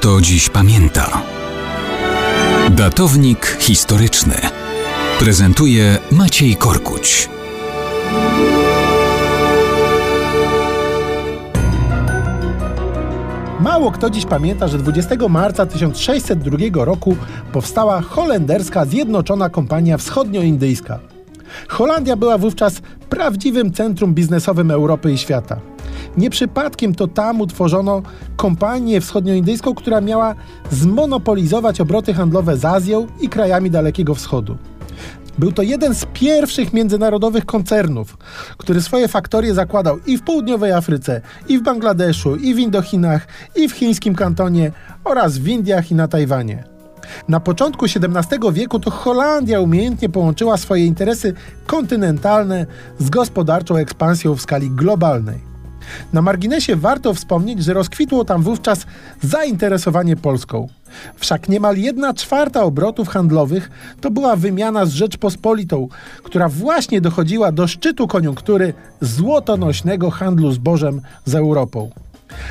kto dziś pamięta. Datownik historyczny prezentuje Maciej Korkuć. Mało kto dziś pamięta, że 20 marca 1602 roku powstała holenderska Zjednoczona Kompania Wschodnioindyjska. Holandia była wówczas prawdziwym centrum biznesowym Europy i świata. Nie przypadkiem to tam utworzono kompanię wschodnioindyjską, która miała zmonopolizować obroty handlowe z Azją i krajami Dalekiego Wschodu. Był to jeden z pierwszych międzynarodowych koncernów, który swoje faktorie zakładał i w południowej Afryce, i w Bangladeszu, i w Indochinach, i w chińskim kantonie oraz w Indiach i na Tajwanie. Na początku XVII wieku to Holandia umiejętnie połączyła swoje interesy kontynentalne z gospodarczą ekspansją w skali globalnej. Na marginesie warto wspomnieć, że rozkwitło tam wówczas zainteresowanie Polską. Wszak niemal jedna czwarta obrotów handlowych to była wymiana z Rzeczpospolitą, która właśnie dochodziła do szczytu koniunktury złotonośnego handlu zbożem z Europą.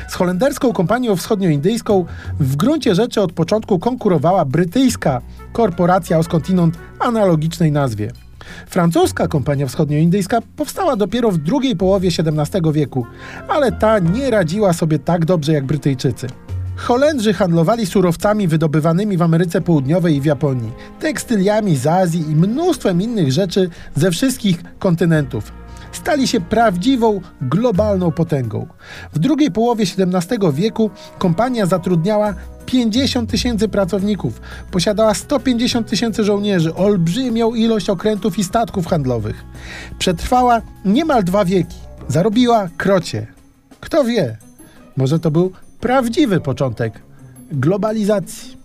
Z holenderską kompanią wschodnioindyjską w gruncie rzeczy od początku konkurowała brytyjska korporacja o skądinąd analogicznej nazwie. Francuska kompania wschodnioindyjska powstała dopiero w drugiej połowie XVII wieku, ale ta nie radziła sobie tak dobrze jak Brytyjczycy. Holendrzy handlowali surowcami wydobywanymi w Ameryce Południowej i w Japonii, tekstyliami z Azji i mnóstwem innych rzeczy ze wszystkich kontynentów. Stali się prawdziwą globalną potęgą. W drugiej połowie XVII wieku kompania zatrudniała 50 tysięcy pracowników, posiadała 150 tysięcy żołnierzy, olbrzymią ilość okrętów i statków handlowych. Przetrwała niemal dwa wieki. Zarobiła krocie. Kto wie, może to był prawdziwy początek globalizacji.